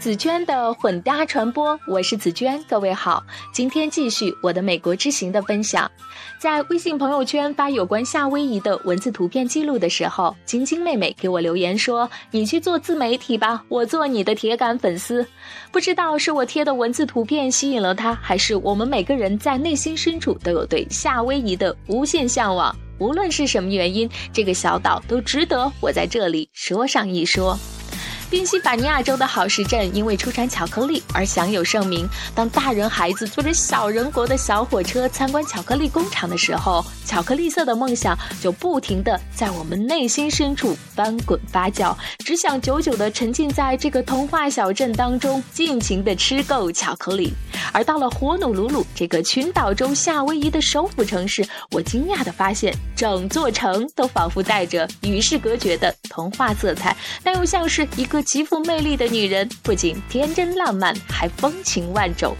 紫娟的混搭传播，我是紫娟，各位好。今天继续我的美国之行的分享，在微信朋友圈发有关夏威夷的文字图片记录的时候，晶晶妹妹给我留言说：“你去做自媒体吧，我做你的铁杆粉丝。”不知道是我贴的文字图片吸引了她，还是我们每个人在内心深处都有对夏威夷的无限向往。无论是什么原因，这个小岛都值得我在这里说上一说。宾夕法尼亚州的好市镇因为出产巧克力而享有盛名。当大人孩子坐着小人国的小火车参观巧克力工厂的时候，巧克力色的梦想就不停地在我们内心深处翻滚发酵，只想久久地沉浸在这个童话小镇当中，尽情地吃够巧克力。而到了火努鲁鲁这个群岛州夏威夷的首府城市，我惊讶地发现，整座城都仿佛带着与世隔绝的童话色彩，但又像是一个。极富魅力的女人，不仅天真浪漫，还风情万种。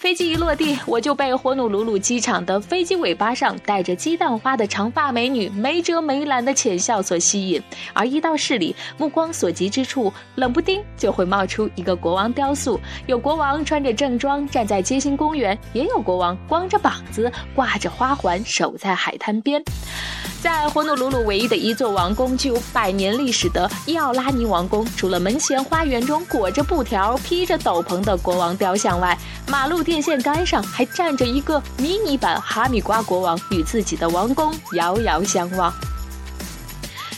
飞机一落地，我就被火努鲁鲁机场的飞机尾巴上带着鸡蛋花的长发美女没遮没拦的浅笑所吸引。而一到市里，目光所及之处，冷不丁就会冒出一个国王雕塑。有国王穿着正装站在街心公园，也有国王光着膀子挂着花环守在海滩边。在火努鲁鲁唯一的一座王宫，具有百年历史的伊奥拉尼王宫，除了门前花园中裹着布条、披着斗篷的国王雕像外，马路电线杆上还站着一个迷你版哈密瓜国王，与自己的王宫遥遥相望。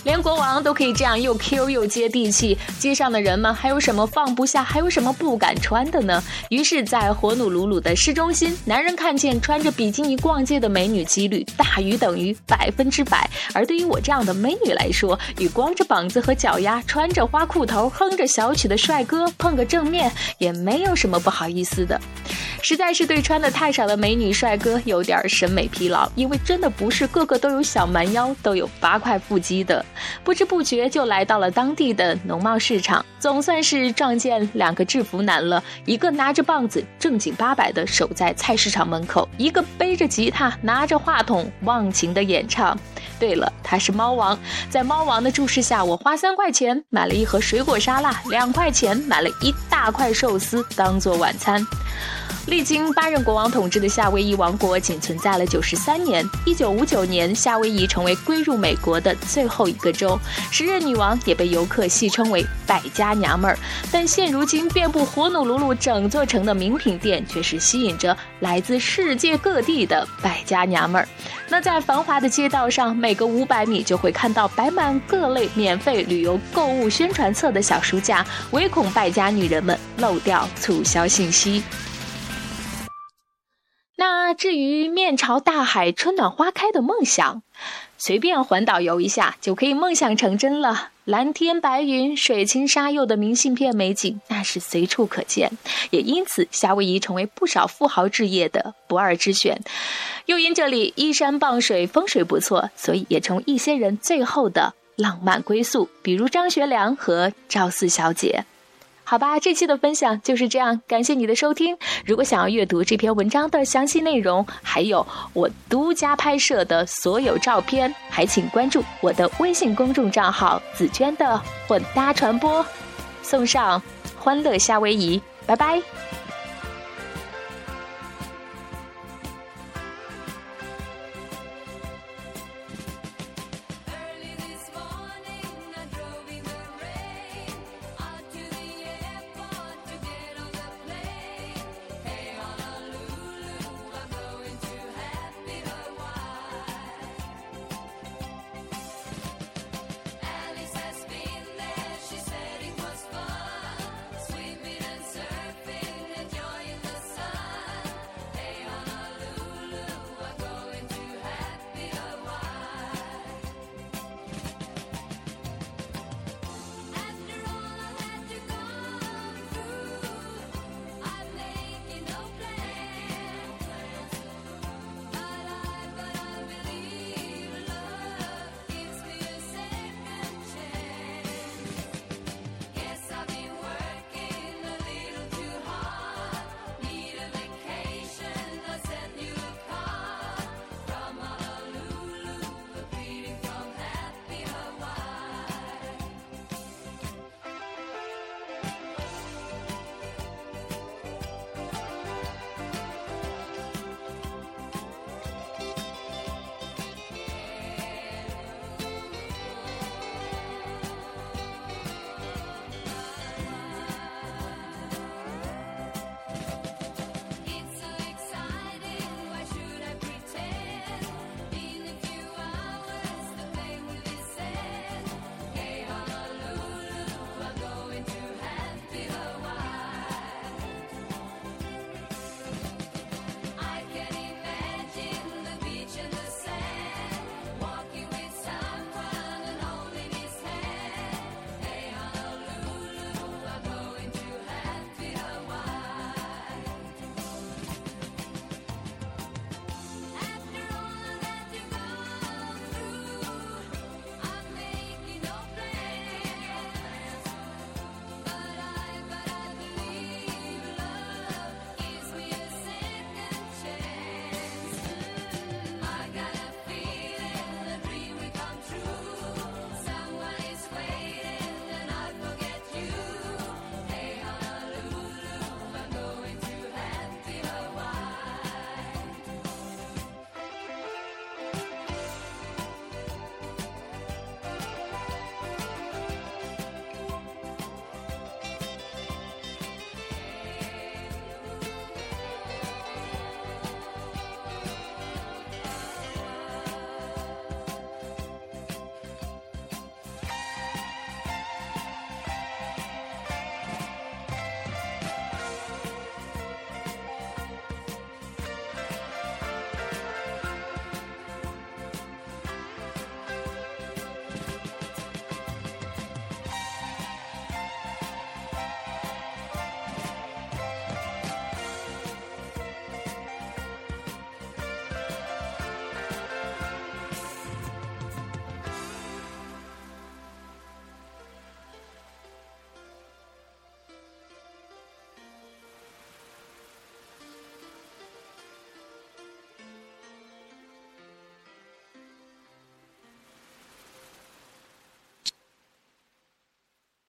连国王都可以这样又 Q 又接地气，街上的人们还有什么放不下，还有什么不敢穿的呢？于是，在火努鲁鲁的市中心，男人看见穿着比基尼逛街的美女几率大于等于百分之百。而对于我这样的美女来说，与光着膀子和脚丫、穿着花裤头、哼着小曲的帅哥碰个正面，也没有什么不好意思的。实在是对穿的太少的美女帅哥有点审美疲劳，因为真的不是个个都有小蛮腰、都有八块腹肌的。不知不觉就来到了当地的农贸市场，总算是撞见两个制服男了。一个拿着棒子正经八百的守在菜市场门口，一个背着吉他拿着话筒忘情的演唱。对了，他是猫王。在猫王的注视下，我花三块钱买了一盒水果沙拉，两块钱买了一大块寿司当做晚餐。历经八任国王统治的夏威夷王国仅存在了九十三年。一九五九年，夏威夷成为归入美国的最后一个州。时任女王也被游客戏称为“败家娘们儿”。但现如今，遍布火努鲁鲁整座城的名品店却是吸引着来自世界各地的败家娘们儿。那在繁华的街道上，每隔五百米就会看到摆满各类免费旅游购物宣传册的小书架，唯恐败家女人们漏掉促销信息。那至于面朝大海、春暖花开的梦想，随便环岛游一下就可以梦想成真了。蓝天白云、水清沙幼的明信片美景，那是随处可见。也因此，夏威夷成为不少富豪置业的不二之选。又因这里依山傍水，风水不错，所以也成为一些人最后的浪漫归宿，比如张学良和赵四小姐。好吧，这期的分享就是这样，感谢你的收听。如果想要阅读这篇文章的详细内容，还有我独家拍摄的所有照片，还请关注我的微信公众账号“紫娟的混搭传播”，送上欢乐夏威夷，拜拜。